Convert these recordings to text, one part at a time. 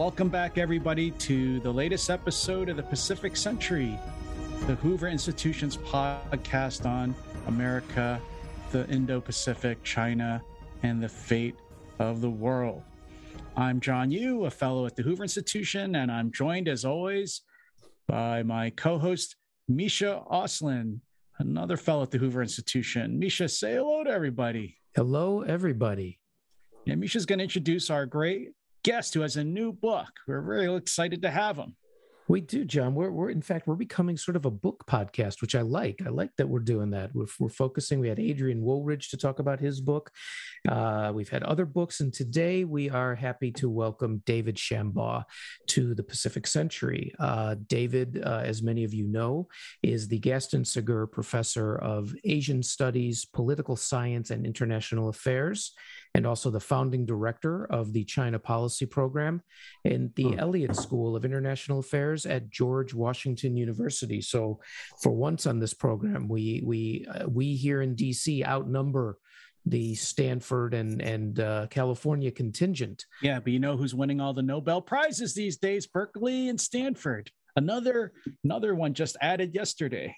welcome back, everybody, to the latest episode of the Pacific Century, the Hoover Institution's podcast on America, the Indo Pacific, China, and the fate of the world. I'm John Yoo, a fellow at the Hoover Institution, and I'm joined, as always, by my co host, Misha Auslin, another fellow at the Hoover Institution. Misha, say hello to everybody. Hello, everybody. And Misha's going to introduce our great guest who has a new book. We're very excited to have him. We do, John. We're, we're in fact we're becoming sort of a book podcast, which I like. I like that we're doing that. We're, we're focusing. We had Adrian Wooldridge to talk about his book. Uh, we've had other books, and today we are happy to welcome David Shambaugh to the Pacific Century. Uh, David, uh, as many of you know, is the Gaston Sigur Professor of Asian Studies, Political Science, and International Affairs and also the founding director of the China Policy Program in the hmm. Elliott School of International Affairs at George Washington University. So, for once on this program, we we uh, we here in DC outnumber the Stanford and and uh, California contingent. Yeah, but you know who's winning all the Nobel prizes these days? Berkeley and Stanford. Another another one just added yesterday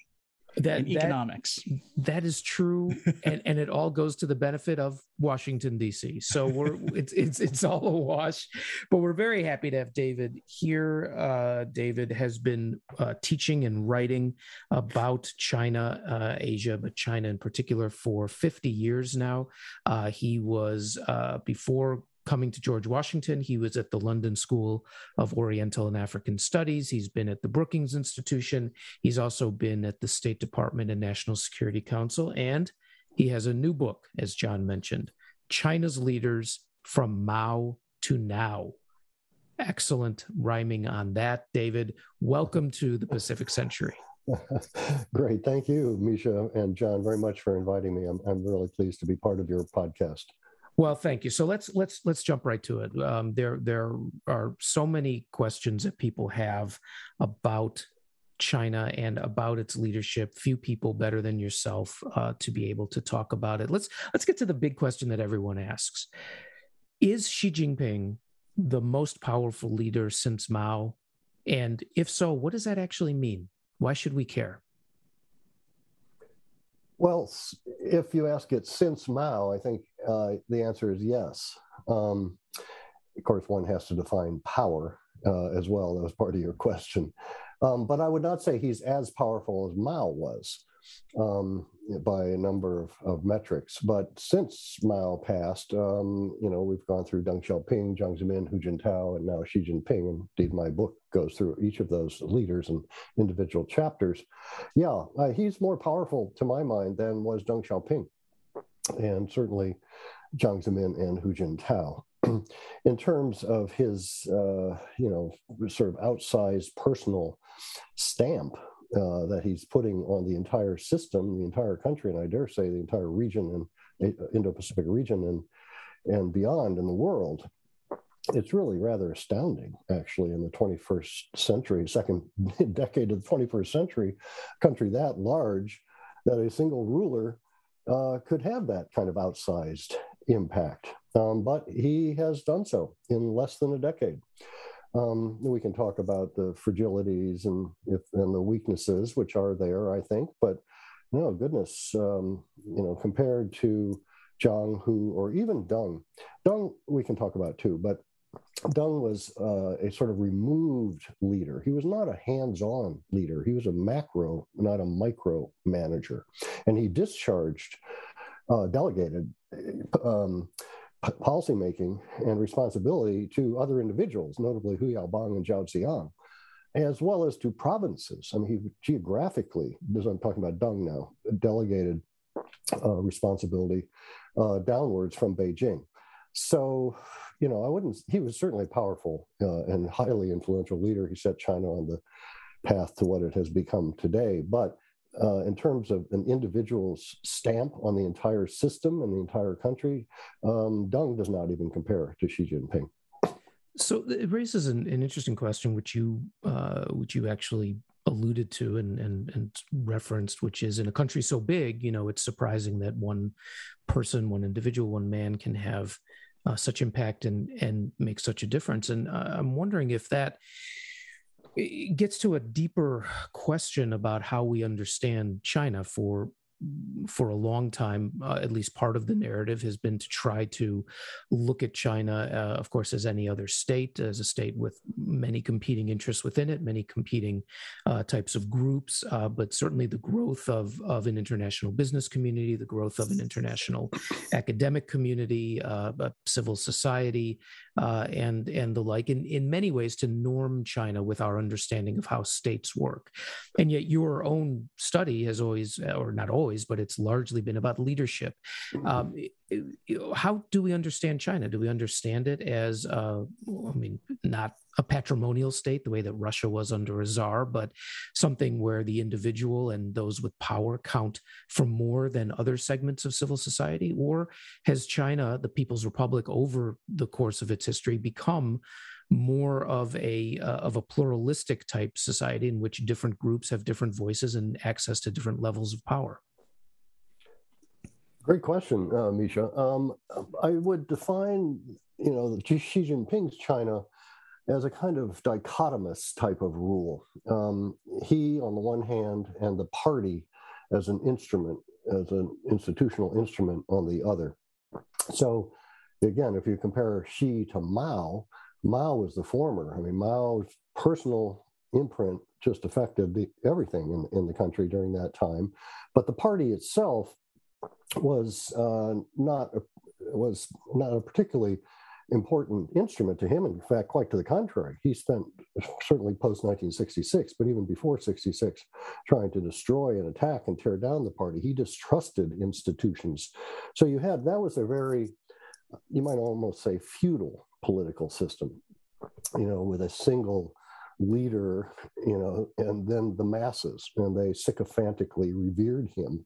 that economics. That, that is true, and and it all goes to the benefit of Washington D.C. So we're it's it's it's all a wash, but we're very happy to have David here. Uh, David has been uh, teaching and writing about China, uh, Asia, but China in particular for 50 years now. Uh, he was uh, before coming to George Washington. He was at the London School of Oriental and African Studies. He's been at the Brookings Institution. He's also been at the State Department and National Security Council. And he has a new book, as John mentioned China's Leaders from Mao to Now. Excellent rhyming on that, David. Welcome to the Pacific Century. Great. Thank you, Misha and John, very much for inviting me. I'm, I'm really pleased to be part of your podcast. Well, thank you. So let's let's let's jump right to it. Um, there there are so many questions that people have about China and about its leadership. Few people better than yourself uh, to be able to talk about it. Let's let's get to the big question that everyone asks: Is Xi Jinping the most powerful leader since Mao? And if so, what does that actually mean? Why should we care? Well, if you ask it since Mao, I think uh, the answer is yes. Um, of course, one has to define power uh, as well. That was part of your question. Um, but I would not say he's as powerful as Mao was um, by a number of, of, metrics. But since Mao passed, um, you know, we've gone through Deng Xiaoping, Jiang Zemin, Hu Jintao, and now Xi Jinping. Indeed, my book goes through each of those leaders and individual chapters. Yeah, uh, he's more powerful to my mind than was Deng Xiaoping, and certainly Jiang Zemin and Hu Jintao. in terms of his, uh, you know, sort of outsized personal stamp uh, that he's putting on the entire system, the entire country, and I dare say the entire region and uh, Indo-Pacific region and and beyond in the world. It's really rather astounding, actually, in the 21st century, second decade of the 21st century, country that large, that a single ruler uh, could have that kind of outsized impact. Um, but he has done so in less than a decade. Um, we can talk about the fragilities and if, and the weaknesses, which are there, I think. But no, goodness, um, you know, compared to Jiang Hu or even Deng, Deng we can talk about too. But Deng was uh, a sort of removed leader. He was not a hands-on leader. He was a macro, not a micro manager, and he discharged, uh, delegated. Um, policymaking and responsibility to other individuals, notably Hu Yaobang and Zhao Ziyang, as well as to provinces. I mean, he geographically, as I'm talking about Deng now, delegated uh, responsibility uh, downwards from Beijing. So, you know, I wouldn't, he was certainly a powerful uh, and highly influential leader. He set China on the path to what it has become today. But uh, in terms of an individual's stamp on the entire system and the entire country, um, Deng does not even compare to Xi Jinping. So it raises an, an interesting question, which you uh, which you actually alluded to and, and and referenced, which is in a country so big, you know, it's surprising that one person, one individual, one man can have uh, such impact and and make such a difference. And uh, I'm wondering if that gets to a deeper question about how we understand China for for a long time, uh, at least part of the narrative has been to try to look at China, uh, of course, as any other state, as a state with many competing interests within it, many competing uh, types of groups, uh, but certainly the growth of, of an international business community, the growth of an international academic community, uh, civil society, uh, and, and the like, in, in many ways to norm China with our understanding of how states work. And yet, your own study has always, or not always, always, but it's largely been about leadership. Mm-hmm. Um, how do we understand China? Do we understand it as, uh, I mean, not a patrimonial state the way that Russia was under a czar, but something where the individual and those with power count for more than other segments of civil society? Or has China, the People's Republic, over the course of its history, become more of a uh, of a pluralistic type society in which different groups have different voices and access to different levels of power Great question, uh, Misha. Um, I would define, you know, Xi Jinping's China as a kind of dichotomous type of rule. Um, he, on the one hand, and the party as an instrument, as an institutional instrument on the other. So, again, if you compare Xi to Mao, Mao was the former. I mean, Mao's personal imprint just affected the, everything in, in the country during that time. But the party itself was uh, not a, was not a particularly important instrument to him. In fact, quite to the contrary, he spent certainly post 1966, but even before 66, trying to destroy and attack and tear down the party. He distrusted institutions. So you had that was a very, you might almost say, feudal political system, you know, with a single leader, you know, and then the masses, and they sycophantically revered him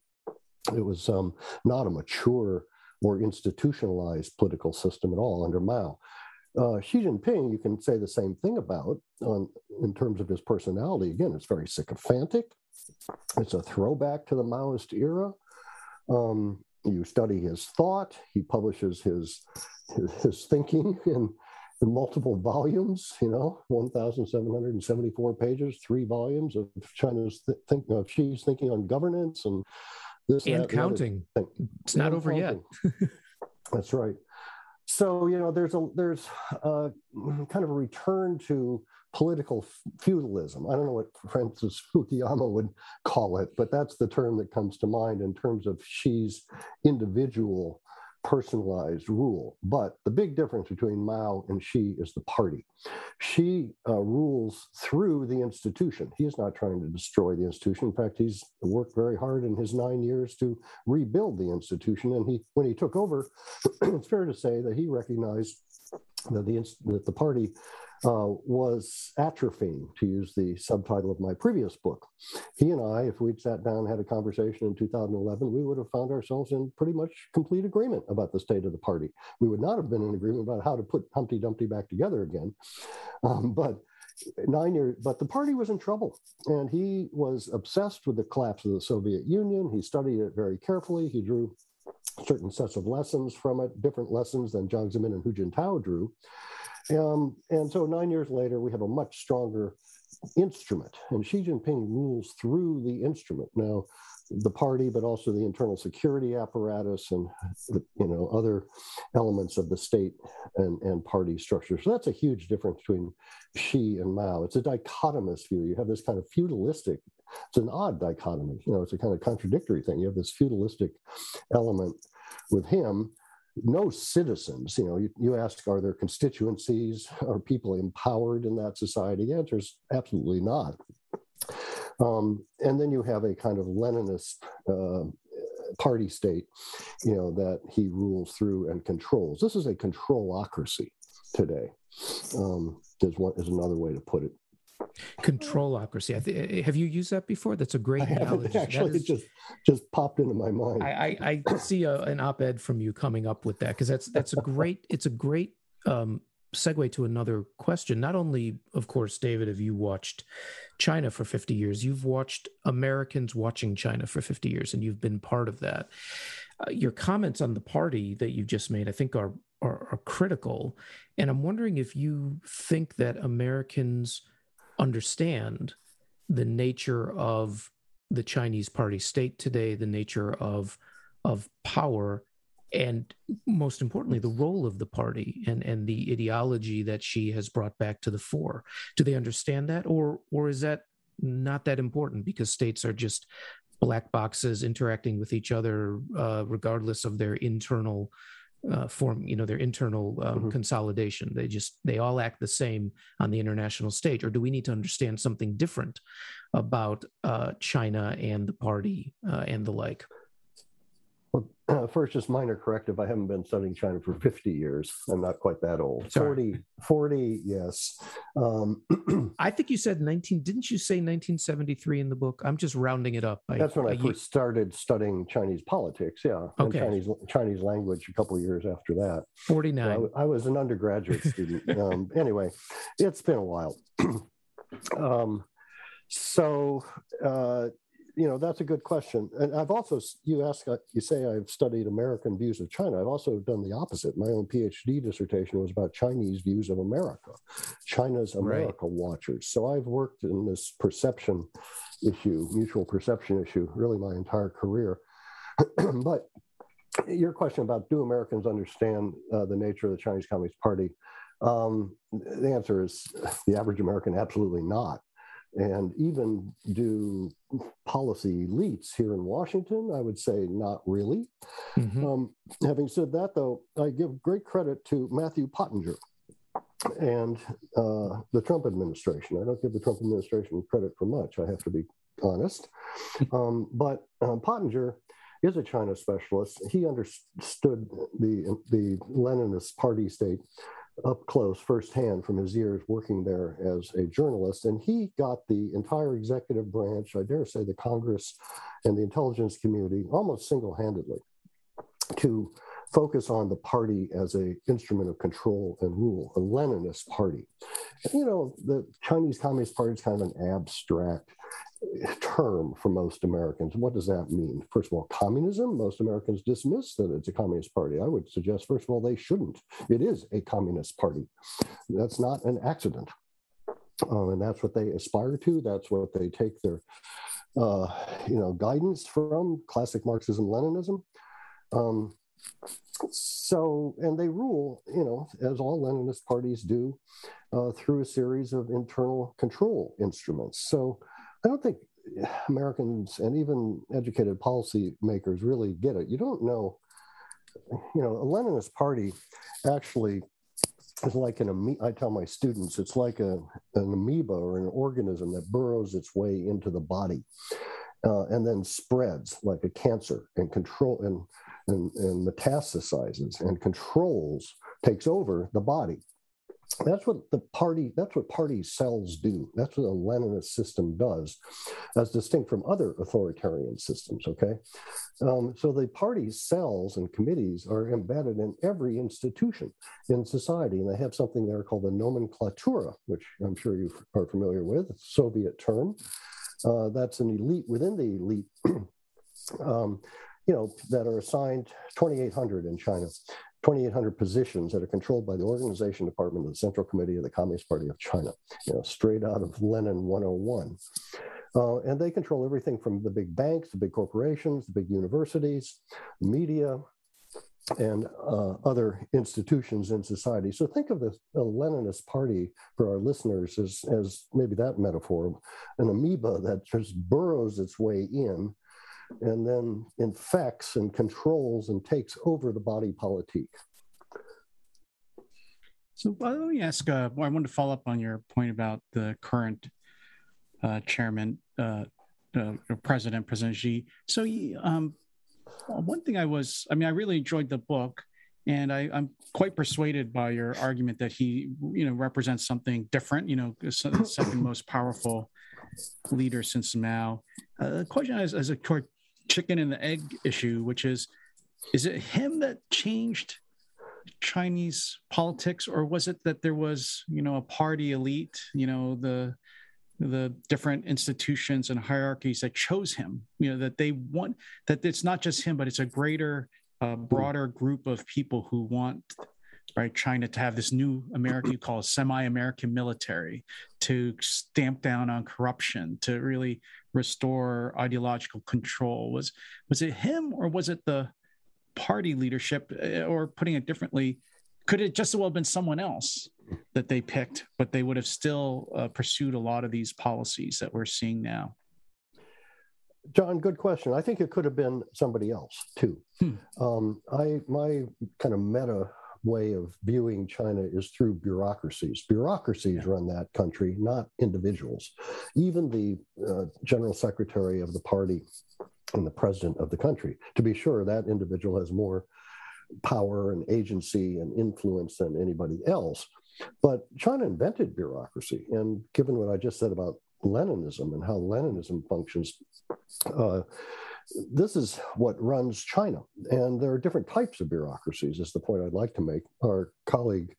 it was um, not a mature or institutionalized political system at all under Mao. Uh, Xi Jinping, you can say the same thing about on, in terms of his personality. Again, it's very sycophantic. It's a throwback to the Maoist era. Um, you study his thought. He publishes his his, thinking in, in, multiple volumes. You know, one thousand seven hundred and seventy four pages, three volumes of China's th- think of Xi's thinking on governance and this and counting. It's not over counting. yet. That's right. So you know, there's a there's a kind of a return to political feudalism. I don't know what Francis Fukuyama would call it, but that's the term that comes to mind in terms of Xi's individual personalized rule. But the big difference between Mao and Xi is the party. Xi uh, rules through the institution. He is not trying to destroy the institution. In fact, he's worked very hard in his nine years to rebuild the institution. And he, when he took over, it's fair to say that he recognized that the, that the party uh, was atrophying, to use the subtitle of my previous book. He and I, if we'd sat down and had a conversation in 2011, we would have found ourselves in pretty much complete agreement about the state of the party. We would not have been in agreement about how to put Humpty Dumpty back together again. Um, but nine years, but the party was in trouble. And he was obsessed with the collapse of the Soviet Union. He studied it very carefully. He drew certain sets of lessons from it, different lessons than Jiang Zemin and Hu Jintao drew. Um, and so nine years later, we have a much stronger instrument, and Xi Jinping rules through the instrument. Now, the party, but also the internal security apparatus and you know other elements of the state and, and party structure. So that's a huge difference between Xi and Mao. It's a dichotomous view. You have this kind of feudalistic. It's an odd dichotomy. You know, it's a kind of contradictory thing. You have this feudalistic element with him, no citizens. You know, you, you ask, are there constituencies? Are people empowered in that society? The answer is absolutely not. Um, and then you have a kind of Leninist uh, party state, you know, that he rules through and controls. This is a controlocracy today. Um, is one is another way to put it. Controlocracy. Th- have you used that before? That's a great analogy. Actually, is, just just popped into my mind. I, I, I see a, an op-ed from you coming up with that because that's that's a great it's a great um, segue to another question. Not only, of course, David, have you watched China for 50 years, you've watched Americans watching China for 50 years, and you've been part of that. Uh, your comments on the party that you just made, I think, are are, are critical. And I'm wondering if you think that Americans understand the nature of the Chinese party state today, the nature of of power, and most importantly, the role of the party and and the ideology that Xi has brought back to the fore. Do they understand that, or or is that not that important because states are just black boxes interacting with each other uh, regardless of their internal uh, form you know their internal um, mm-hmm. consolidation they just they all act the same on the international stage or do we need to understand something different about uh, china and the party uh, and the like first, just minor corrective. I haven't been studying China for 50 years. I'm not quite that old. Sorry. 40, 40, yes. Um, I think you said 19. Didn't you say 1973 in the book? I'm just rounding it up. By, That's when I first started studying Chinese politics. Yeah. Okay. Chinese Chinese language a couple years after that. 49. So I, I, was an undergraduate student. Um, anyway, it's been a while. um, so, uh, you know that's a good question. And i've also you ask uh, you say i've studied american views of china. I've also done the opposite. My own phd dissertation was about chinese views of america china's america right. watchers. So i've worked in this perception issue mutual perception issue really my entire career. But your question about do americans understand uh, the nature of the chinese communist party um, the answer is the average american absolutely not and even do policy elites here in Washington? I would say not really. Mm-hmm. Um, having said that, though, I give great credit to Matthew Pottinger and uh, the Trump administration. I don't give the Trump administration credit for much, I have to be honest. Um, but uh, Pottinger is a China specialist. He understood the, the Leninist party state up close firsthand from his years working there as a journalist. And he got the entire executive branch, I dare say the Congress and the intelligence community, almost single handedly to focus on the party as a instrument of control and rule, a Leninist party. You know, the Chinese Communist Party is kind of an abstract term for most Americans. What does that mean? First of all, communism, most Americans dismiss that it's a communist party. I would suggest, first of all, they shouldn't. It is a communist party. That's not an accident. Um, and that's what they aspire to. That's what they take their, uh, you know, guidance from classic Marxism, Leninism. Um, so, and they rule, you know, as all Leninist parties do, uh, through a series of internal control instruments. So, I don't think Americans and even educated policymakers really get it. You don't know, you know, a Leninist party actually is like an amoeba. I tell my students it's like a, an amoeba or an organism that burrows its way into the body uh, and then spreads like a cancer and control and, and, and metastasizes and controls, takes over the body that's what the party that's what party cells do. That's what a leninist system does as distinct from other authoritarian systems okay? Um, so the party cells and committees are embedded in every institution in society and they have something there called the nomenklatura which i'm sure you are familiar with soviet term. Uh, that's an elite within the elite um, you know that are assigned 2800 in china 2,800 positions that are controlled by the organization department of the Central Committee of the Communist Party of China, you know, straight out of Lenin 101. Uh, and they control everything from the big banks, the big corporations, the big universities, media, and uh, other institutions in society. So think of the, Leninist party for our listeners as, as maybe that metaphor, an amoeba that just burrows its way in and then infects and controls and takes over the body politic. So let me ask. Uh, I wanted to follow up on your point about the current uh, chairman, uh, uh President President Xi. So, um, one thing I was, I mean, I really enjoyed the book, and I, am quite persuaded by your argument that he, you know, represents something different. You know, second most powerful leader since Mao. Uh, the question is, as a chicken and the egg issue, which is, is it him that changed Chinese politics, or was it that there was, you know, a party elite, you know, the the different institutions and hierarchies that chose him, you know, that they want that it's not just him, but it's a greater, uh, broader group of people who want right? China to have this new America you call semi-American military to stamp down on corruption, to really restore ideological control. Was was it him or was it the party leadership? Eh, or putting it differently, could it just as well have been someone else that they picked, but they would have still uh, pursued a lot of these policies that we're seeing now? John, good question. I think it could have been somebody else too. Hmm. Um, I my kind of meta way of viewing China is through bureaucracies. Bureaucracies run that country, not individuals. Even the uh, general secretary of the party and the president of the country. To be sure, that individual has more power and agency and influence than anybody else. But China invented bureaucracy. And given what I just said about Leninism and how Leninism functions, uh, this is what runs China. And there are different types of bureaucracies, is the point I'd like to make. Our colleague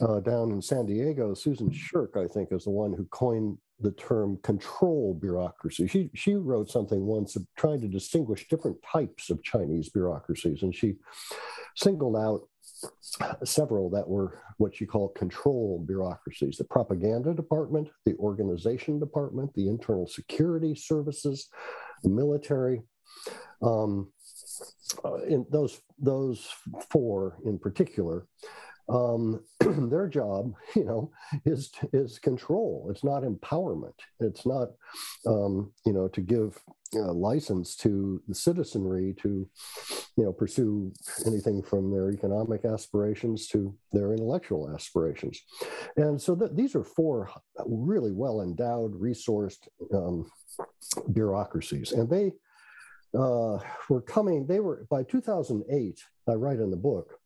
uh, down in San Diego, Susan Shirk, I think, is the one who coined the term control bureaucracy. She, she wrote something once trying to distinguish different types of Chinese bureaucracies, and she singled out several that were what she called control bureaucracies the propaganda department, the organization department, the internal security services, the military. Um, uh, in those those four in particular um, their job, you know, is is control. It's not empowerment. It's not, um, you know, to give license to the citizenry to, you know, pursue anything from their economic aspirations to their intellectual aspirations. And so th- these are four really well endowed, resourced um, bureaucracies, and they uh, were coming. They were by 2008. I write in the book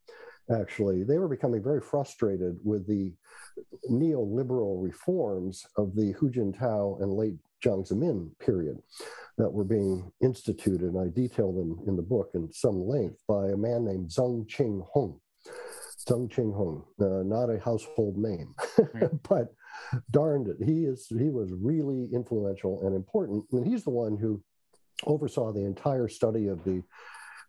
actually, they were becoming very frustrated with the neoliberal reforms of the Hu Jintao and late Jiang Zemin period that were being instituted. And I detail them in the book in some length by a man named Zeng Qinghong. Zeng Qinghong, uh, not a household name, but darned it, he is he was really influential and important. And he's the one who oversaw the entire study of the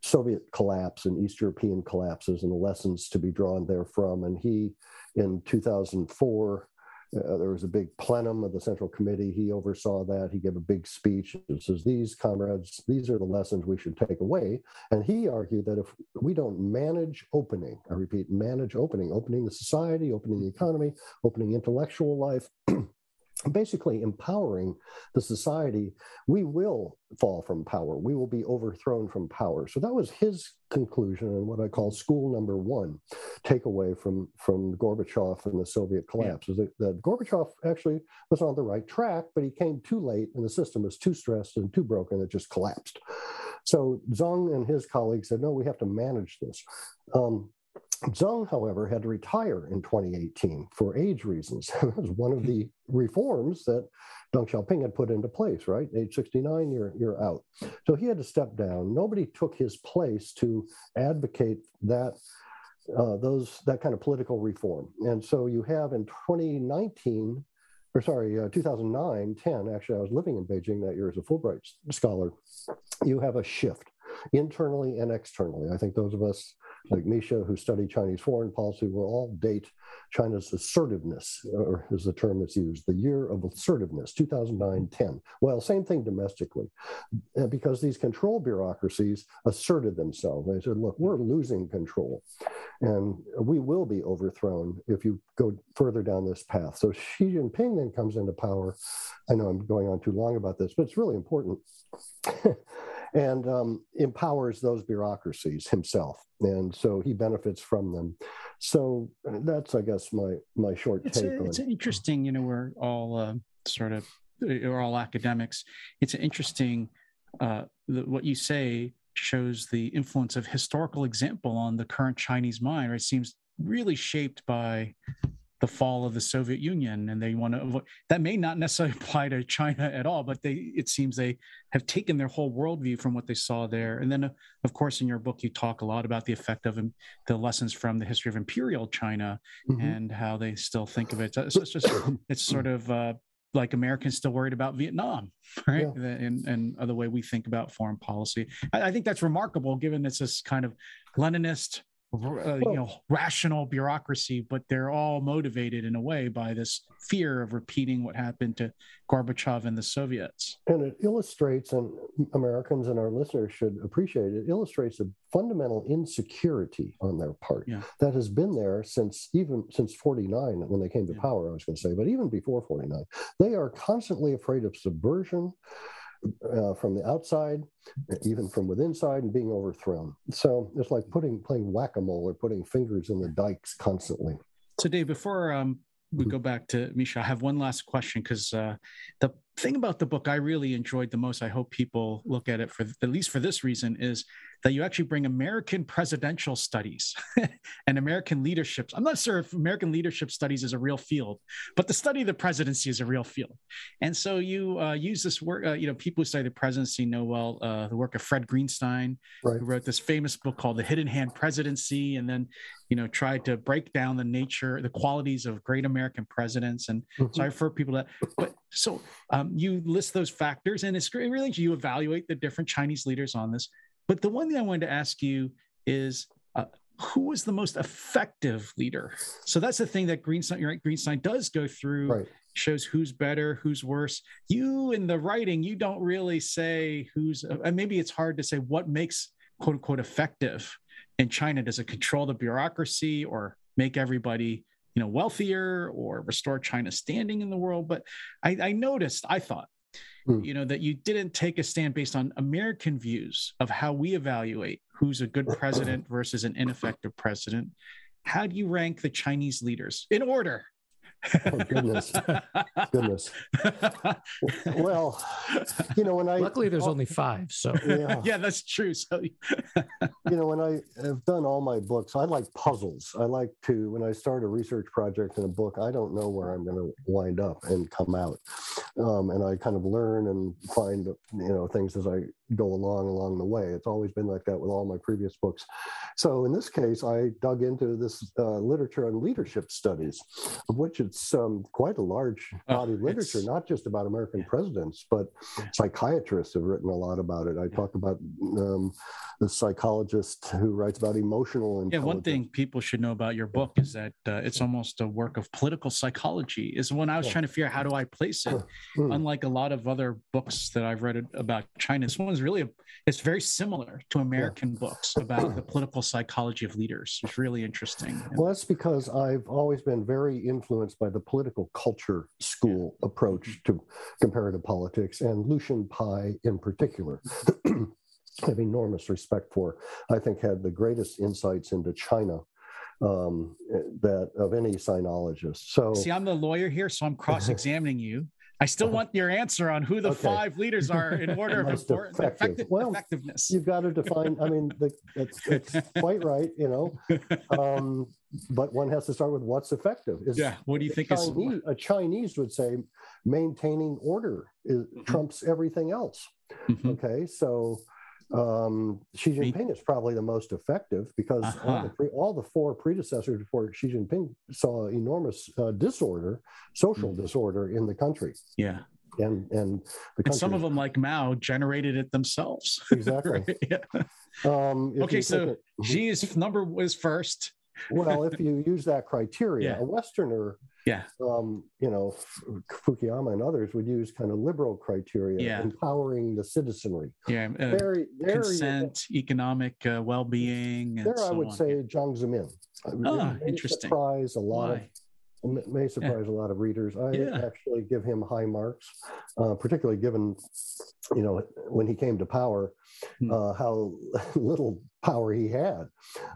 Soviet collapse and East European collapses and the lessons to be drawn therefrom. And he, in 2004, uh, there was a big plenum of the Central Committee. He oversaw that. He gave a big speech. It says, These comrades, these are the lessons we should take away. And he argued that if we don't manage opening, I repeat, manage opening, opening the society, opening the economy, opening intellectual life, basically empowering the society, we will fall from power. We will be overthrown from power. So that was his conclusion and what I call school number one takeaway from, from Gorbachev and the Soviet collapse yeah. is that, that Gorbachev actually was on the right track, but he came too late and the system was too stressed and too broken, it just collapsed. So Zhang and his colleagues said, no, we have to manage this. Um, Zeng, however, had to retire in 2018 for age reasons. that was one of the reforms that Deng Xiaoping had put into place, right? Age 69, you're, you're out. So he had to step down. Nobody took his place to advocate that uh, those that kind of political reform. And so you have in 2019, or sorry, uh, 2009, 10, actually, I was living in Beijing that year as a Fulbright scholar. You have a shift internally and externally. I think those of us like Misha, who studied Chinese foreign policy, will all date China's assertiveness, or is the term that's used, the year of assertiveness, 2009 10. Well, same thing domestically, uh, because these control bureaucracies asserted themselves. They said, look, we're losing control, and we will be overthrown if you go further down this path. So Xi Jinping then comes into power. I know I'm going on too long about this, but it's really important. and um, empowers those bureaucracies himself, and so he benefits from them. So that's, I guess, my my short it's take. A, on it's interesting. You know, we're all uh, sort of we're all academics. It's interesting. Uh, the, what you say shows the influence of historical example on the current Chinese mind. Right? It seems really shaped by the fall of the Soviet Union, and they want to avoid that may not necessarily apply to China at all, but they it seems they have taken their whole worldview from what they saw there. And then, uh, of course, in your book, you talk a lot about the effect of the lessons from the history of imperial China mm-hmm. and how they still think of it. So it's just it's sort of uh, like Americans still worried about Vietnam, right? Yeah. And and the way we think about foreign policy. I, I think that's remarkable, given it's this kind of Leninist uh, you know rational bureaucracy, but they're all motivated in a way by this fear of repeating what happened to Gorbachev and the Soviets. And it illustrates, and Americans and our listeners should appreciate it, illustrates a fundamental insecurity on their part yeah. that has been there since even since 49 when they came to yeah. power, I was going to say, but even before 49. They are constantly afraid of subversion uh, from the outside, even from within side, and being overthrown. So it's like putting playing whack a mole or putting fingers in the dikes constantly. So, Dave, before um, we go back to Misha, I have one last question because uh, the thing about the book I really enjoyed the most, I hope people look at it for at least for this reason, is that you actually bring American presidential studies and American leadership. I'm not sure if American leadership studies is a real field, but the study of the presidency is a real field. And so you uh, use this work, uh, you know, people who study the presidency know well uh, the work of Fred Greenstein, right. who wrote this famous book called The Hidden Hand Presidency, and then, you know, tried to break down the nature, the qualities of great American presidents. And mm-hmm. so I refer people to that. But so um, you list those factors, and it's really you evaluate the different Chinese leaders on this. But the one thing I wanted to ask you is uh, who was the most effective leader? So that's the thing that Greenstein, you're right, Greenstein does go through, right. shows who's better, who's worse. You in the writing, you don't really say who's, and maybe it's hard to say what makes quote unquote effective in China. Does it control the bureaucracy or make everybody you know wealthier or restore China's standing in the world? But I, I noticed, I thought Hmm. you know that you didn't take a stand based on american views of how we evaluate who's a good president versus an ineffective president how do you rank the chinese leaders in order oh goodness. Goodness. Well you know when i luckily there's oh, only five so. Yeah. yeah that's true so. You know when i have done all my books i like puzzles. I like to when i start a research project in a book i don't know where i'm going to wind up and come out. Um, and i kind of learn and find you know things as i go along along the way it's always been like that with all my previous books so in this case i dug into this uh, literature on leadership studies of which it's um, quite a large oh, body of literature, not just about American presidents, but psychiatrists have written a lot about it. I yeah. talk about um, the psychologist who writes about emotional intelligence. Yeah, one thing people should know about your book is that uh, it's almost a work of political psychology. Is when I was trying to figure out how do I place it. Hmm. Unlike a lot of other books that I've read about China, this one is really it's very similar to American books about the political psychology of leaders. It's really interesting. Well, that's because I've always been very influenced by the political culture school approach mm-hmm. to comparative politics, and Lucian Pye in particular. I have enormous respect for. I think had the greatest insights into China um, that of any sinologist. So see, I'm the lawyer here, so I'm cross-examining you. I still want your answer on who the okay. five leaders are in order of importance, effective. well, effectiveness. You've got to define. I mean, the, quite right, you know. Um, but one has to start with what's effective. Is, yeah. What do you think Chinese, is a Chinese would say maintaining order is, mm-hmm. trumps everything else. Mm-hmm. Okay, so um, Xi Jinping is probably the most effective because uh-huh. all, the pre- all, the four predecessors before Xi Jinping saw enormous uh, disorder, social mm. disorder in the country. Yeah. And and, and some of them, like Mao, generated it themselves. Exactly. yeah. um, okay, so it, Xi's number was first. Well, if you use that criteria, yeah. a Westerner yeah um, you know fukuyama and others would use kind of liberal criteria yeah. empowering the citizenry yeah uh, very, very consent uh, economic uh, well-being there i would on. say jiang zemin oh, interesting surprise a lot Why? of may surprise yeah. a lot of readers. I yeah. actually give him high marks, uh, particularly given, you know, when he came to power, hmm. uh, how little power he had.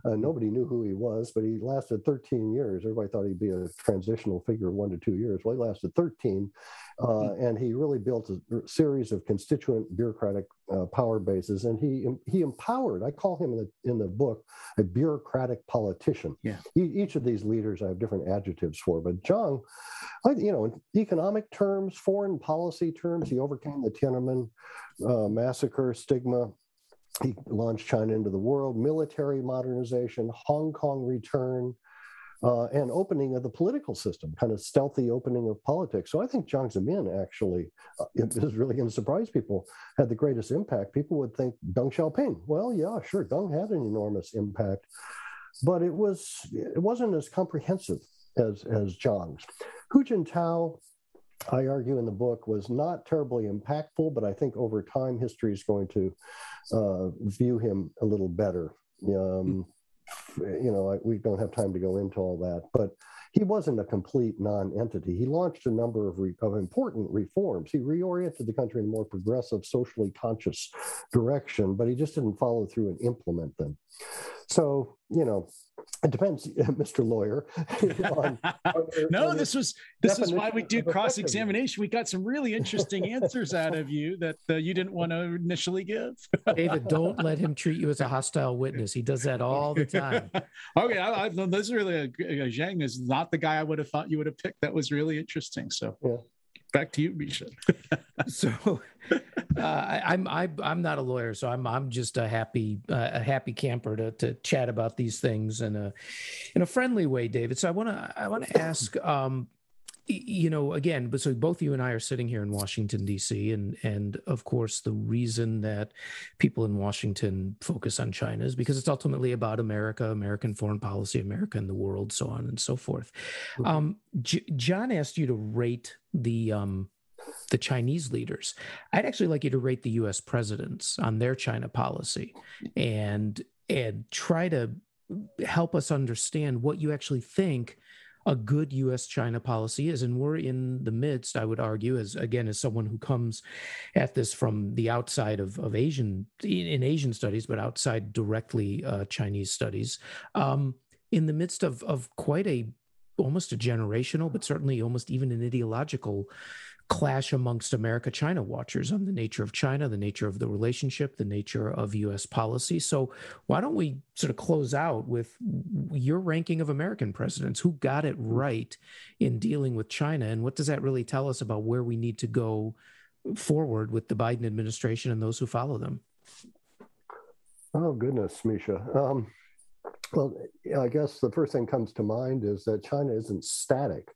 Uh, nobody knew who he was, but he lasted 13 years. Everybody thought he'd be a transitional figure one to two years. Well, he lasted 13, uh, mm-hmm. and he really built a series of constituent bureaucratic uh, power bases, and he he empowered. I call him in the in the book a bureaucratic politician. Yeah. He, each of these leaders I have different adjectives for, but Jiang, I, you know, in economic terms, foreign policy terms, he overcame the Tiananmen uh, massacre stigma he launched China into the world, military modernization, Hong Kong return, uh, and opening of the political system, kind of stealthy opening of politics. So I think Jiang Zemin actually uh, is really going to surprise people. Had the greatest impact. People would think Deng Xiaoping. Well, yeah, sure, Deng had an enormous impact. but it was it wasn't as comprehensive as as Jiang's. Hu Jintao, I argue in the book, was not terribly impactful, but I think over time history is going to uh, view him a little better. Um, you know, I, we don't have time to go into all that, but he wasn't a complete non-entity. He launched a number of, re- of important reforms. He reoriented the country in a more progressive, socially conscious direction, but he just didn't follow through and implement them. So, you know, it depends, Mr. Lawyer. on, on no, this was this is why we do cross examination. We got some really interesting answers out of you that uh, you didn't want to initially give. David, don't let him treat you as a hostile witness. He does that all the time. okay, I, I, this is really a, a Zhang is not the guy I would have thought you would have picked. That was really interesting. So. Yeah back to you, Misha. so, uh, I, I'm I, am i am not a lawyer, so I'm I'm just a happy uh, a happy camper to to chat about these things in a in a friendly way, David. So I want to I want to ask. Um, you know again but so both you and i are sitting here in washington d.c and and of course the reason that people in washington focus on china is because it's ultimately about america american foreign policy america and the world so on and so forth mm-hmm. um, J- john asked you to rate the um, the chinese leaders i'd actually like you to rate the us presidents on their china policy and and try to help us understand what you actually think a good U.S. China policy is. And we're in the midst, I would argue, as again, as someone who comes at this from the outside of, of Asian, in Asian studies, but outside directly uh, Chinese studies, um, in the midst of, of quite a almost a generational, but certainly almost even an ideological clash amongst America China watchers on the nature of China, the nature of the relationship, the nature of US policy. So, why don't we sort of close out with your ranking of American presidents? Who got it right in dealing with China? And what does that really tell us about where we need to go forward with the Biden administration and those who follow them? Oh, goodness, Misha. Um, well, I guess the first thing comes to mind is that China isn't static.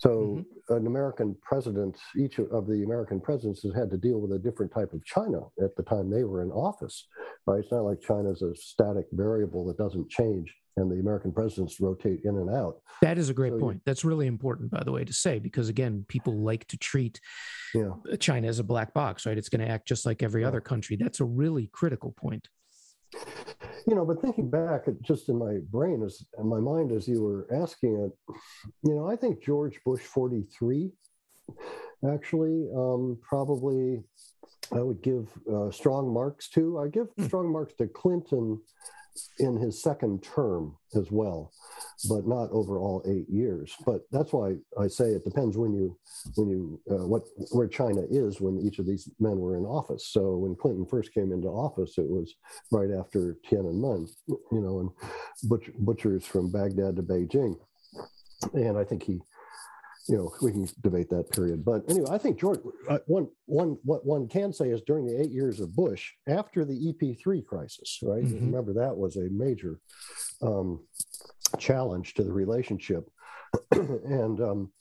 So, mm-hmm. an American president, each of the American presidents has had to deal with a different type of China at the time they were in office, right? It's not like China's a static variable that doesn't change and the American presidents rotate in and out. That is a great so, point. That's really important, by the way, to say, because again, people like to treat yeah. China as a black box, right? It's going to act just like every yeah. other country. That's a really critical point you know, but thinking back, just in my brain, as in my mind, as you were asking it, you know, I think George Bush 43 actually um, probably I would give uh, strong marks to. I give hmm. strong marks to Clinton in his second term as well, but not over all eight years. But that's why I say it depends when you when you uh, what where China is when each of these men were in office. So when Clinton first came into office, it was right after Tiananmen, you know, and butch, butchers from Baghdad to Beijing, and I think he you know, we can debate that period. But anyway, I think George, uh, one, one, what one can say is during the eight years of Bush, after the EP3 crisis, right? Mm-hmm. Remember that was a major um, challenge to the relationship. and um,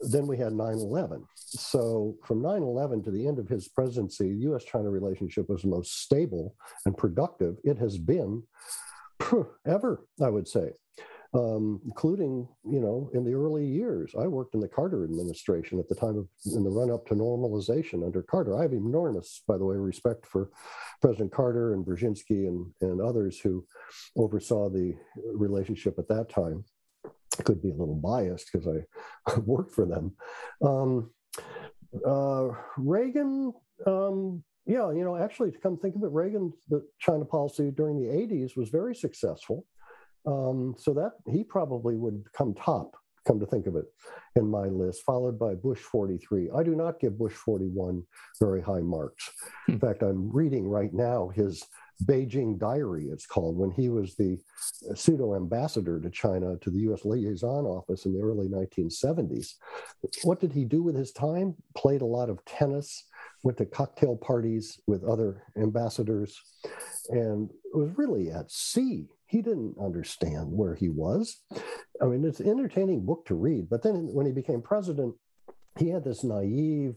then we had 9 11. So from 9 11 to the end of his presidency, the US China relationship was the most stable and productive it has been ever, I would say um, including, you know, in the early years. I worked in the Carter administration at the time of, in the run up to normalization under Carter. I have enormous, by the way, respect for President Carter and Brzezinski and, and others who oversaw the relationship at that time. Could be a little biased because I worked for them. Um, uh, Reagan, um, yeah, you know, actually, to come think of it, Reagan, the China policy during the 80s was very successful. Um, so that he probably would come top, come to think of it, in my list, followed by Bush 43. I do not give Bush 41 very high marks. In hmm. fact, I'm reading right now his Beijing Diary, it's called, when he was the pseudo ambassador to China to the US liaison office in the early 1970s. What did he do with his time? Played a lot of tennis, went to cocktail parties with other ambassadors, and was really at sea he didn't understand where he was. I mean, it's an entertaining book to read. But then when he became president, he had this naive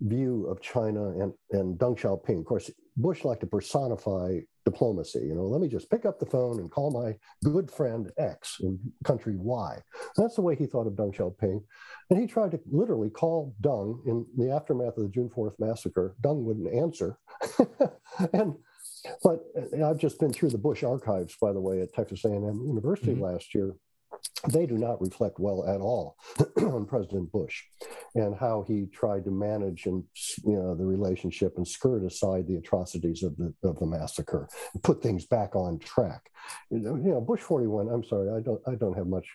view of China and, and Deng Xiaoping. Of course, Bush liked to personify diplomacy. You know, let me just pick up the phone and call my good friend X in country Y. That's the way he thought of Deng Xiaoping. And he tried to literally call Deng in the aftermath of the June 4th massacre. Deng wouldn't answer. and but I've just been through the Bush archives, by the way, at Texas A&M University mm-hmm. last year, they do not reflect well at all on President Bush and how he tried to manage and you know the relationship and skirt aside the atrocities of the of the massacre and put things back on track. You know, Bush 41. I'm sorry, I don't I don't have much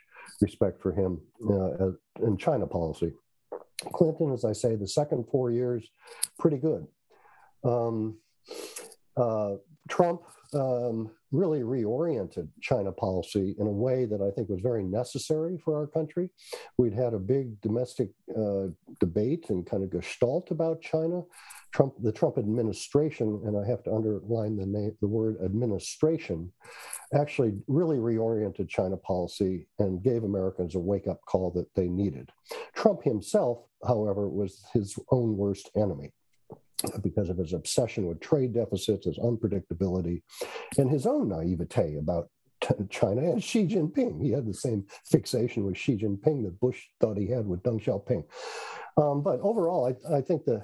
respect for him uh, in China policy. Clinton, as I say, the second four years, pretty good. Um, uh, Trump um, really reoriented China policy in a way that I think was very necessary for our country. We'd had a big domestic uh, debate and kind of gestalt about China. Trump, the Trump administration, and I have to underline the name, the word administration, actually really reoriented China policy and gave Americans a wake-up call that they needed. Trump himself, however, was his own worst enemy because of his obsession with trade deficits, his unpredictability, and his own naivete about China and Xi Jinping. He had the same fixation with Xi Jinping that Bush thought he had with Deng Xiaoping. Um, but overall, I, I think the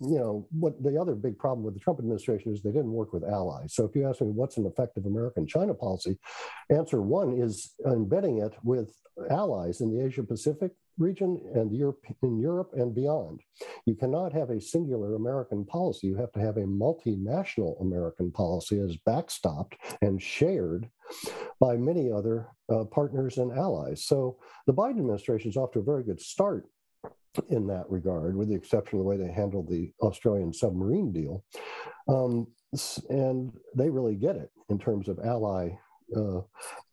you know what the other big problem with the Trump administration is they didn't work with allies. So if you ask me what's an effective American China policy, answer one is embedding it with allies in the Asia Pacific region and Europe, in Europe and beyond. You cannot have a singular American policy. You have to have a multinational American policy as backstopped and shared by many other uh, partners and allies. So the Biden administration is off to a very good start in that regard, with the exception of the way they handled the Australian submarine deal. Um, and they really get it in terms of ally uh,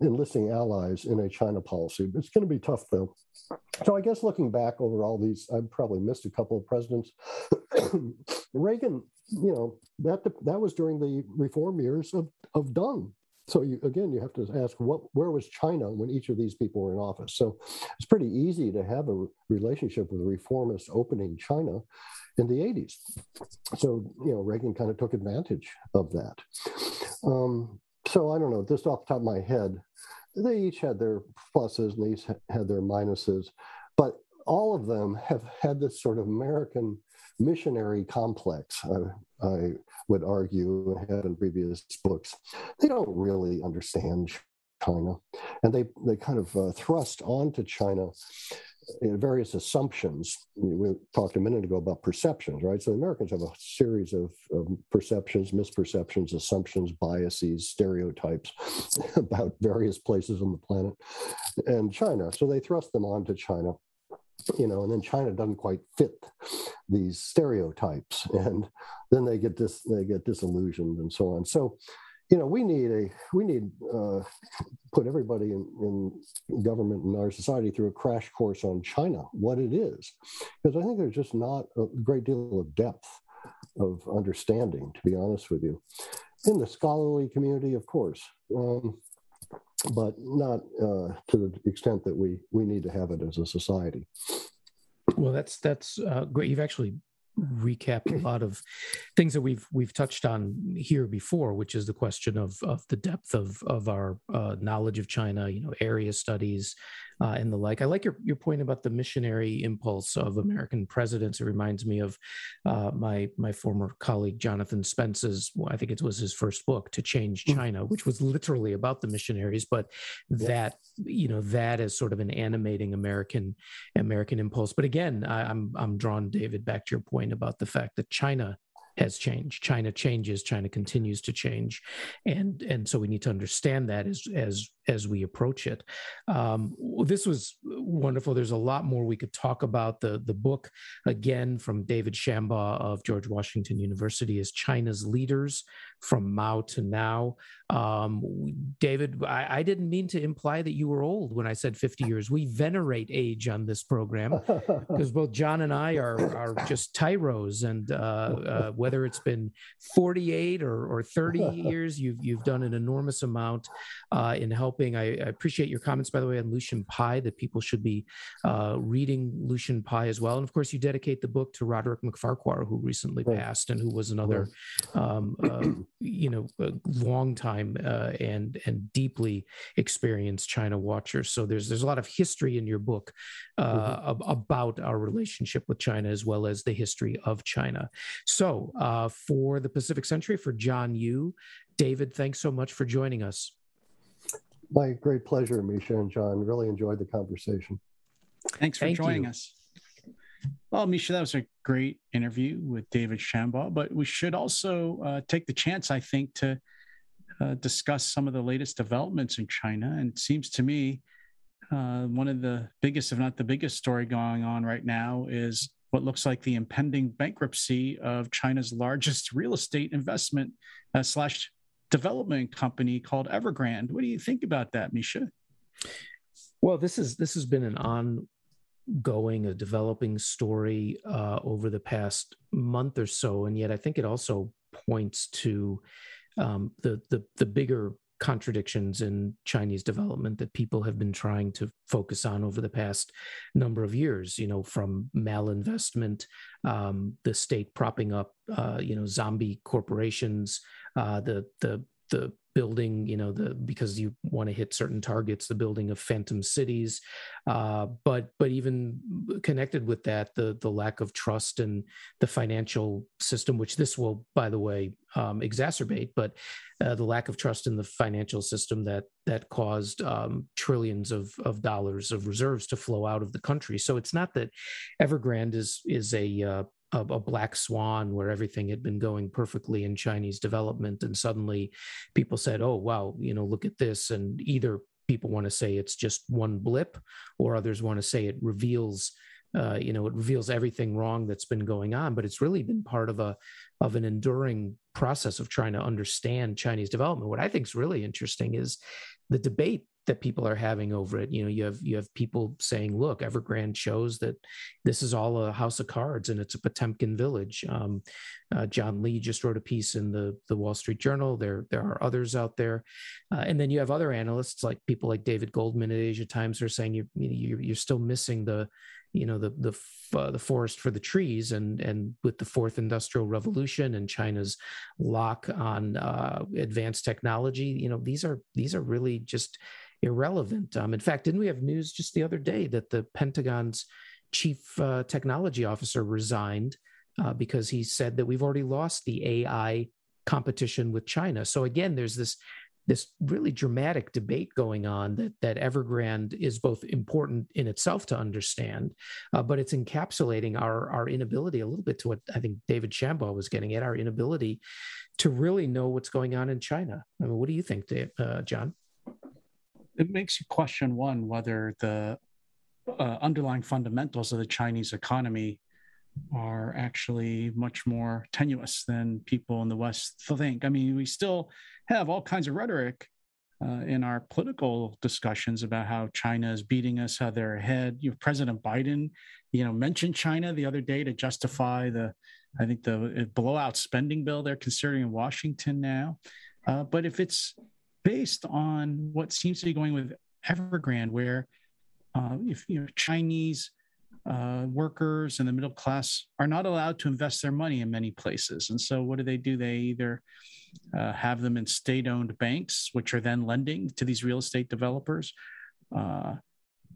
enlisting allies in a China policy. It's going to be tough, though. So I guess looking back over all these, I've probably missed a couple of presidents. Reagan, you know, that that was during the reform years of of Deng. So you, again, you have to ask what where was China when each of these people were in office? So it's pretty easy to have a relationship with a reformist opening China in the 80s. So you know, Reagan kind of took advantage of that. Um, so I don't know, just off the top of my head, they each had their pluses and each had their minuses, but all of them have had this sort of American missionary complex, I, I would argue, and had in previous books. They don't really understand China, and they they kind of uh, thrust onto China various assumptions. We talked a minute ago about perceptions, right? So Americans have a series of, of perceptions, misperceptions, assumptions, biases, stereotypes about various places on the planet and China. So they thrust them onto China you know, and then China doesn't quite fit these stereotypes, and then they get dis they get disillusioned and so on. So you know, we need a we need uh, put everybody in, in government and our society through a crash course on China, what it is, because I think there's just not a great deal of depth of understanding, to be honest with you, in the scholarly community, of course, um, but not uh, to the extent that we we need to have it as a society. Well, that's that's uh, great. You've actually recap a lot of things that we've we've touched on here before, which is the question of of the depth of of our uh, knowledge of China, you know, area studies, uh, and the like. I like your, your point about the missionary impulse of American presidents. It reminds me of uh, my my former colleague Jonathan Spence's. I think it was his first book, "To Change mm. China," which was literally about the missionaries, but that you know that is sort of an animating American American impulse. But again, I, I'm I'm drawn, David, back to your point about the fact that China has changed. China changes. China continues to change, and and so we need to understand that as as as we approach it. Um, this was wonderful. There's a lot more we could talk about. The the book again from David Shambaugh of George Washington University is China's Leaders from Mao to Now. Um, David, I, I, didn't mean to imply that you were old when I said 50 years. We venerate age on this program because both John and I are are just tyros, and uh, uh, whether it's been 48 or, or 30 years, you've you've done an enormous amount uh, in helping helping. I, I, appreciate your comments, by the way, on Lucian Pye, that people should be uh, reading Lucian Pye as well. And of course, you dedicate the book to Roderick MacFarquhar, who recently right. passed and who was another, um, uh, you know, long time uh, and and deeply experienced China watcher. So there's there's a lot of history in your book uh, mm-hmm. about our relationship with China as well as the history of China. So uh, for the Pacific Century, for John Yoo, David, thanks so much for joining us. My great pleasure, Misha and John. Really enjoyed the conversation. Thanks for Thank joining you. us. Well, Misha, that was a great interview with David Shambaugh, but we should also uh, take the chance, I think, to uh, discuss some of the latest developments in China. And it seems to me uh, one of the biggest, if not the biggest story going on right now is what looks like the impending bankruptcy of China's largest real estate investment uh, slash development company called Evergrande. What do you think about that, Misha? Well, this is this has been an ongoing, a developing story uh, over the past month or so, and yet I think it also points to um, the the the bigger contradictions in Chinese development that people have been trying to focus on over the past number of years. You know, from malinvestment, um, the state propping up, uh, you know, zombie corporations, uh, the the the building you know the because you want to hit certain targets the building of phantom cities. Uh, but but even connected with that the the lack of trust in the financial system which this will by the way um, exacerbate but uh, the lack of trust in the financial system that that caused um, trillions of of dollars of reserves to flow out of the country. So it's not that evergrande is is a uh, a, a, black swan where everything had been going perfectly in Chinese development, and suddenly people said, "Oh, wow, you know, look at this," and either people want to say it's just one blip, or others want to say it reveals. Uh, you know, it reveals everything wrong that's been going on, but it's really been part of a of an enduring process of trying to understand Chinese development. What I think is really interesting is the debate that people are having over it. You know, you have you have people saying, "Look, Evergrande shows that this is all a house of cards and it's a Potemkin village." Um, uh, John Lee just wrote a piece in the the Wall Street Journal. There there are others out there, uh, and then you have other analysts like people like David Goldman at Asia Times are saying you you're, you're still missing the you know the the uh, the forest for the trees and and with the fourth industrial revolution and China's lock on uh, advanced technology you know these are these are really just irrelevant. Um, in fact, didn't we have news just the other day that the Pentagon's chief uh, technology officer resigned uh, because he said that we've already lost the AI competition with China? So again, there's this this really dramatic debate going on that that Evergrande is both important in itself to understand, uh, but it's encapsulating our our inability a little bit to what I think David Shambaugh was getting at our inability to really know what's going on in China. I mean, what do you think, Dave, uh, John? It makes you question one whether the uh, underlying fundamentals of the Chinese economy are actually much more tenuous than people in the West think. I mean, we still have all kinds of rhetoric uh, in our political discussions about how China is beating us, how they're ahead. You know, President Biden, you know, mentioned China the other day to justify the, I think the blowout spending bill they're considering in Washington now. Uh, but if it's based on what seems to be going with Evergrande, where uh, if you know Chinese uh, workers and the middle class are not allowed to invest their money in many places, and so what do they do? They either uh, have them in state-owned banks, which are then lending to these real estate developers, uh,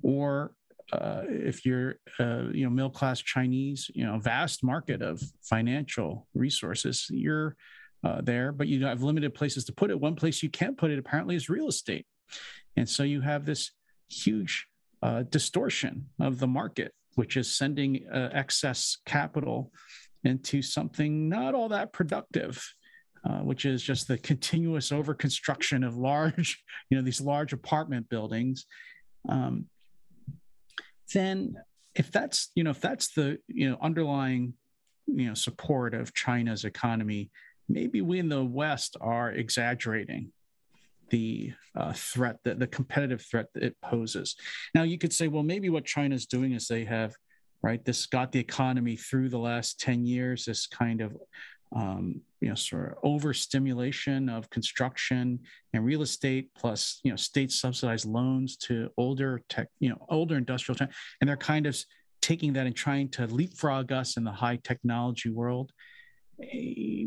or uh, if you're uh, you know middle class Chinese, you know vast market of financial resources, you're uh, there, but you have limited places to put it. One place you can't put it apparently is real estate. And so you have this huge uh, distortion of the market, which is sending uh, excess capital into something not all that productive. Uh, which is just the continuous overconstruction of large, you know, these large apartment buildings. Um, then, if that's you know if that's the you know underlying you know support of China's economy, maybe we in the West are exaggerating the uh, threat, the, the competitive threat that it poses. Now, you could say, well, maybe what China's doing is they have, right, this got the economy through the last 10 years, this kind of, um, you know sort of overstimulation of construction and real estate plus you know state subsidized loans to older tech you know older industrial tech, and they're kind of taking that and trying to leapfrog us in the high technology world eh,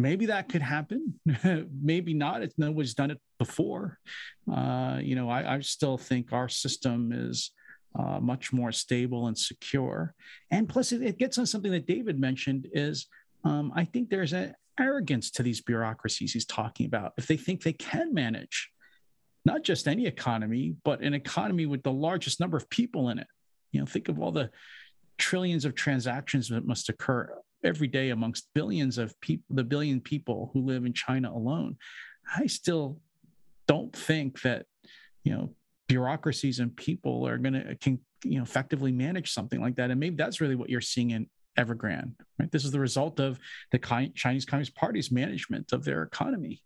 maybe that could happen. Maybe not. It's nobody's done it before. Uh, you know I, I, still think our system is uh, much more stable and secure. And plus it, it, gets on something that david mentioned is um, i think there's an arrogance to these bureaucracies he's talking about. If they think they can manage not just any economy but an economy with the largest number of people in it. You know think of all the trillions of transactions that must occur every day amongst billions of people, the billion people who live in China alone. I still don't think that, you know, bureaucracies and people are going to can you know effectively manage something like that. And maybe that's really what you're seeing in Evergrande, right? This is the result of the Chinese Communist Party's management of their economy.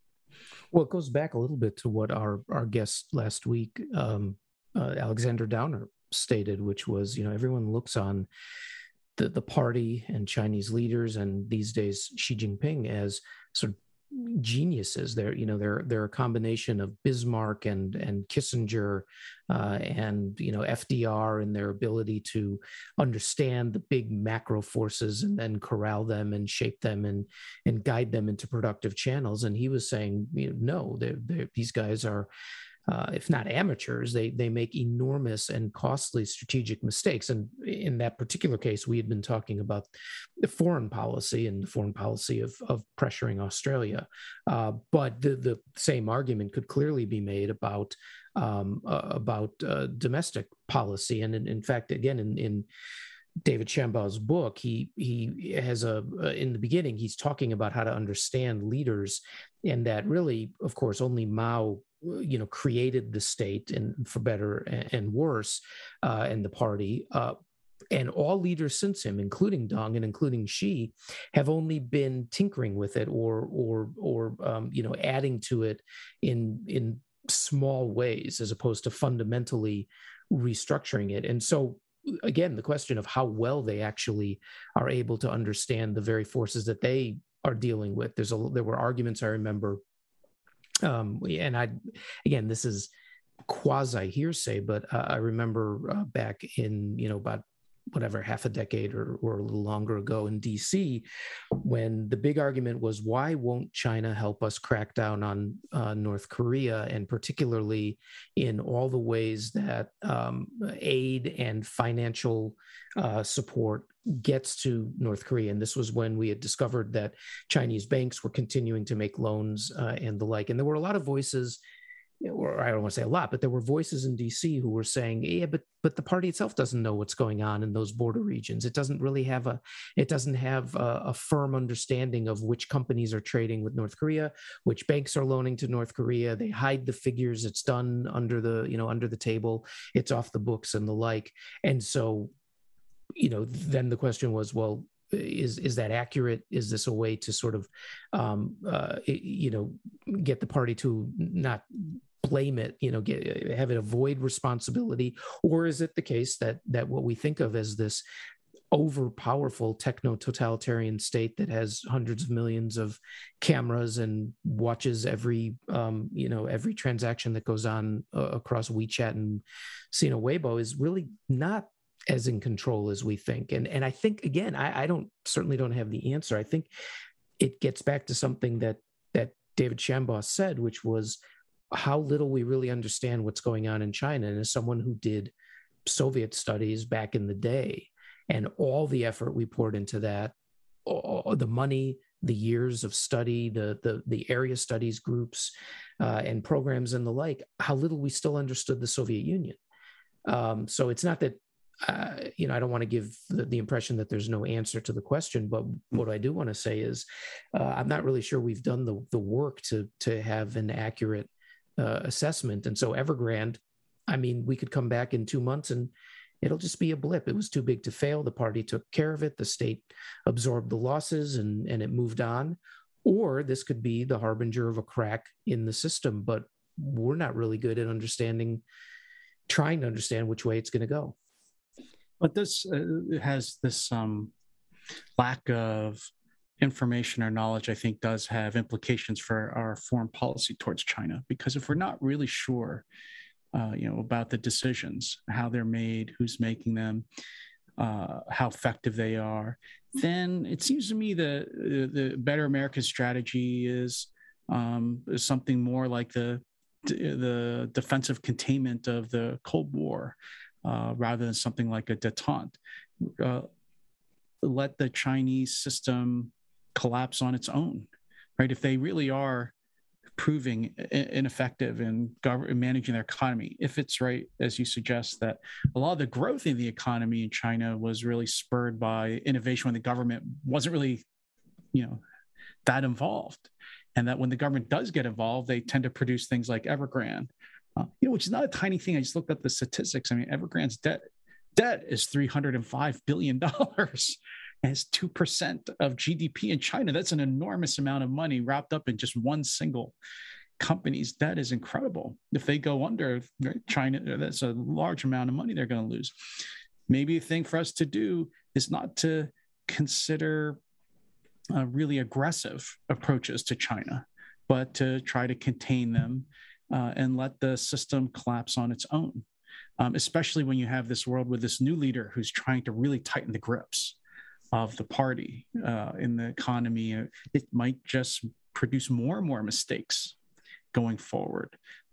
Well, it goes back a little bit to what our our guest last week, um, uh, Alexander Downer, stated, which was, you know, everyone looks on the, the party and Chinese leaders and these days Xi Jinping as sort of geniuses. They're you know they're they're a combination of Bismarck and and Kissinger uh, and you know FDR and their ability to understand the big macro forces and then corral them and shape them and and guide them into productive channels. And he was saying, you know, no, they're, they're, these guys are uh, if not amateurs, they they make enormous and costly strategic mistakes. And in that particular case, we had been talking about the foreign policy and the foreign policy of of pressuring Australia. Uh, but the the same argument could clearly be made about um, uh, about uh, domestic policy. And in, in fact, again, in in David Shambaugh's book, he he has a uh, in the beginning he's talking about how to understand leaders, and that really, of course, only Mao you know created the state and for better and worse uh, and the party uh, and all leaders since him including Deng and including xi have only been tinkering with it or or or um, you know adding to it in in small ways as opposed to fundamentally restructuring it. And so again the question of how well they actually are able to understand the very forces that they are dealing with. There's a there were arguments i remember um, and I, again, this is quasi hearsay, but uh, I remember uh, back in, you know, about whatever half a decade or, or a little longer ago in DC, when the big argument was why won't China help us crack down on uh, North Korea, and particularly in all the ways that um, aid and financial uh, support gets to North Korea. And this was when we had discovered that Chinese banks were continuing to make loans uh, and the like. And there were a lot of voices, or I don't want to say a lot, but there were voices in DC who were saying, yeah, but but the party itself doesn't know what's going on in those border regions. It doesn't really have a it doesn't have a, a firm understanding of which companies are trading with North Korea, which banks are loaning to North Korea. They hide the figures. It's done under the, you know, under the table. It's off the books and the like. And so you know, then the question was, well, is is that accurate? Is this a way to sort of, um, uh, you know, get the party to not blame it, you know, get have it avoid responsibility, or is it the case that that what we think of as this over powerful techno totalitarian state that has hundreds of millions of cameras and watches every um, you know every transaction that goes on uh, across WeChat and Sina Weibo is really not as in control as we think. And and I think again, I, I don't certainly don't have the answer. I think it gets back to something that that David Shambaugh said, which was how little we really understand what's going on in China. And as someone who did Soviet studies back in the day, and all the effort we poured into that, all, the money, the years of study, the the the area studies groups, uh, and programs and the like, how little we still understood the Soviet Union. Um, so it's not that uh, you know, I don't want to give the, the, impression that there's no answer to the question, but what I do want to say is, uh, I'm not really sure we've done the the work to to have an accurate uh, assessment. And so Evergrande, I mean, we could come back in two months and it'll just be a blip. It was too big to fail. The party took care of it. The state absorbed the losses and and it moved on. Or this could be the harbinger of a crack in the system, but we're not really good at understanding, trying to understand which way it's going to go but this uh, has this um, lack of information or knowledge, I think, does have implications for our foreign policy towards China. Because if we're not really sure, uh, you know, about the decisions, how they're made, who's making them, uh, how effective they are, then it seems to me the the better American strategy is, um, is something more like the the defensive containment of the Cold War, uh, rather than something like a detente. Uh, let the Chinese system collapse on its own, right? If they really are proving ineffective in, in managing their economy, if it's right, as you suggest, that a lot of the growth in the economy in China was really spurred by innovation when the government wasn't really, you know, that involved. And that when the government does get involved, they tend to produce things like Evergrande, uh, you know, which is not a tiny thing. I just looked up the statistics. I mean, Evergrande's debt debt is $305 billion as 2% of GDP in China. That's an enormous amount of money wrapped up in just one single company's debt is incredible. If they go under China, that's a large amount of money they're going to lose. Maybe a thing for us to do is not to consider uh, really aggressive approaches to China, but to try to contain them uh, and let the system collapse on its own. Um, especially when you have this world with this new leader who's trying to really tighten the grips of the party uh, in the economy, it might just produce more and more mistakes going forward.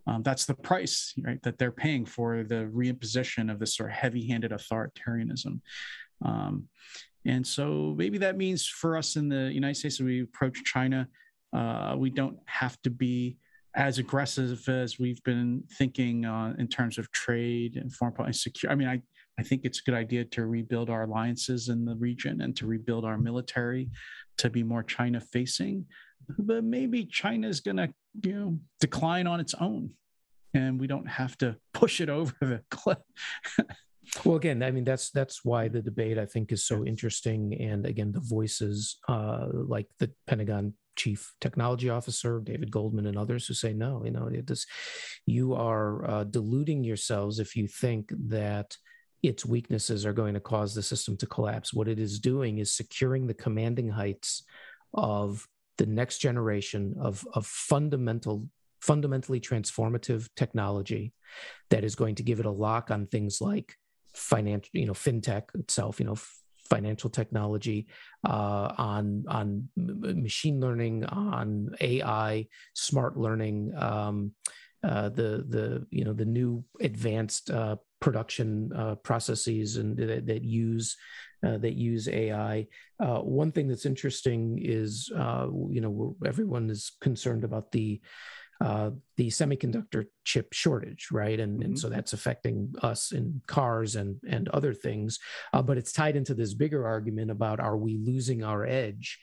Um, that's the price, right, that they're paying for the reimposition of this sort of heavy-handed authoritarianism. Um, and so maybe that means for us in the United States, as we approach China, uh, we don't have to be as aggressive as we've been thinking uh, in terms of trade and foreign policy secure. I mean, I I think it's a good idea to rebuild our alliances in the region and to rebuild our military to be more China facing. But maybe China is going to, you know, decline on its own and we don't have to push it over the cliff. well again i mean that's that's why the debate i think is so interesting and again the voices uh, like the pentagon chief technology officer david goldman and others who say no you know this you are uh, deluding yourselves if you think that its weaknesses are going to cause the system to collapse. What it is doing is securing the commanding heights of the next generation of, of fundamental fundamentally transformative technology that is going to give it a lock on things like financial you know fintech itself you know financial technology uh, on on machine learning on ai smart learning um, uh, the the you know the new advanced uh, production uh, processes and that, that use uh, that use AI. Uh, one thing that's interesting is uh, you know everyone is concerned about the uh, the semiconductor chip shortage, right? And, mm-hmm. and so that's affecting us in cars and and other things. Uh, but it's tied into this bigger argument about are we losing our edge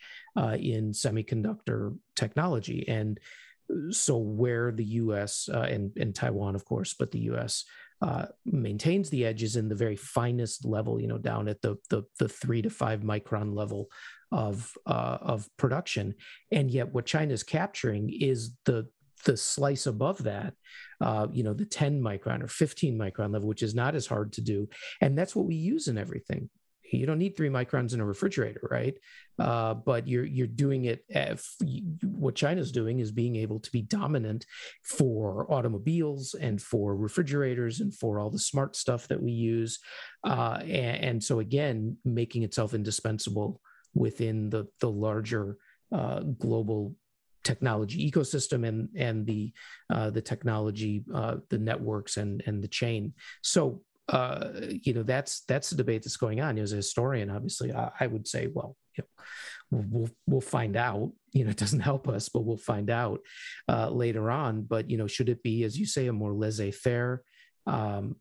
in semiconductor technology and so where the U.S. Uh, and, and Taiwan, of course, but the U.S. Uh, maintains the edges in the very finest level, you know, down at the the, the three to five micron level of uh, of production, and yet what China is capturing is the the slice above that, uh, you know, the 10 micron or 15 micron level, which is not as hard to do, and that's what we use in everything you don't need three microns in a refrigerator, right? Uh, but you're you're doing it. If, what China's doing is being able to be dominant for automobiles and for refrigerators and for all the smart stuff that we use, uh, and, and, so again, making itself indispensable within the the larger uh, global technology ecosystem and and the uh, the technology uh, the networks and and the chain. So uh, you know that's that's the debate that's going on. As a historian, obviously, I, I would say, well, you know, we'll we'll find out. You know, it doesn't help us, but we'll find out uh, later on. But you know, should it be, as you say, a more laissez-faire, um,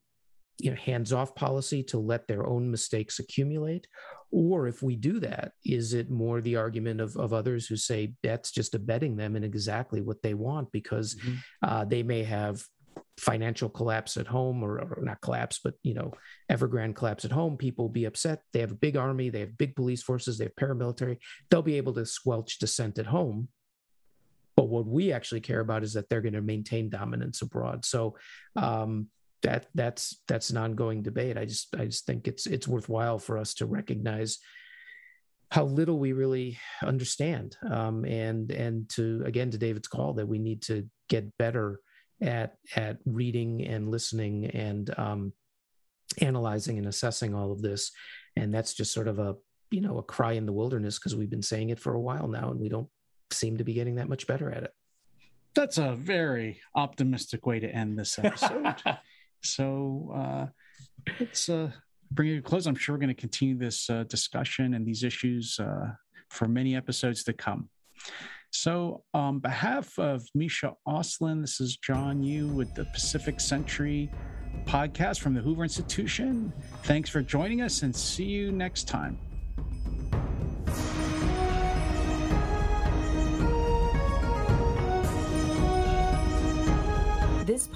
you know, hands-off policy to let their own mistakes accumulate, or if we do that, is it more the argument of of others who say that's just abetting them in exactly what they want because mm-hmm. uh, they may have financial collapse at home or, or, not collapse but you know evergrande collapse at home people will be upset. They have a big army they have big police forces they have paramilitary. They'll be able to squelch dissent at home. But what we actually care about is that they're going to maintain dominance abroad. So um, that that's that's an ongoing debate. I just i just think it's it's worthwhile for us to recognize how little we really understand um, and and to again to david's call that we need to get better at at reading and listening and um, analyzing and assessing all of this. And that's just sort of a you know a cry in the wilderness because we've been saying it for a while now and we don't seem to be getting that much better at it. That's a very optimistic way to end this episode so uh let's uh bring it to close i'm sure we're going to continue this uh, discussion and these issues uh, for many episodes to come so, on behalf of Misha Auslin, this is John Yoo with the Pacific Century podcast from the Hoover Institution. Thanks for joining us and see you next time.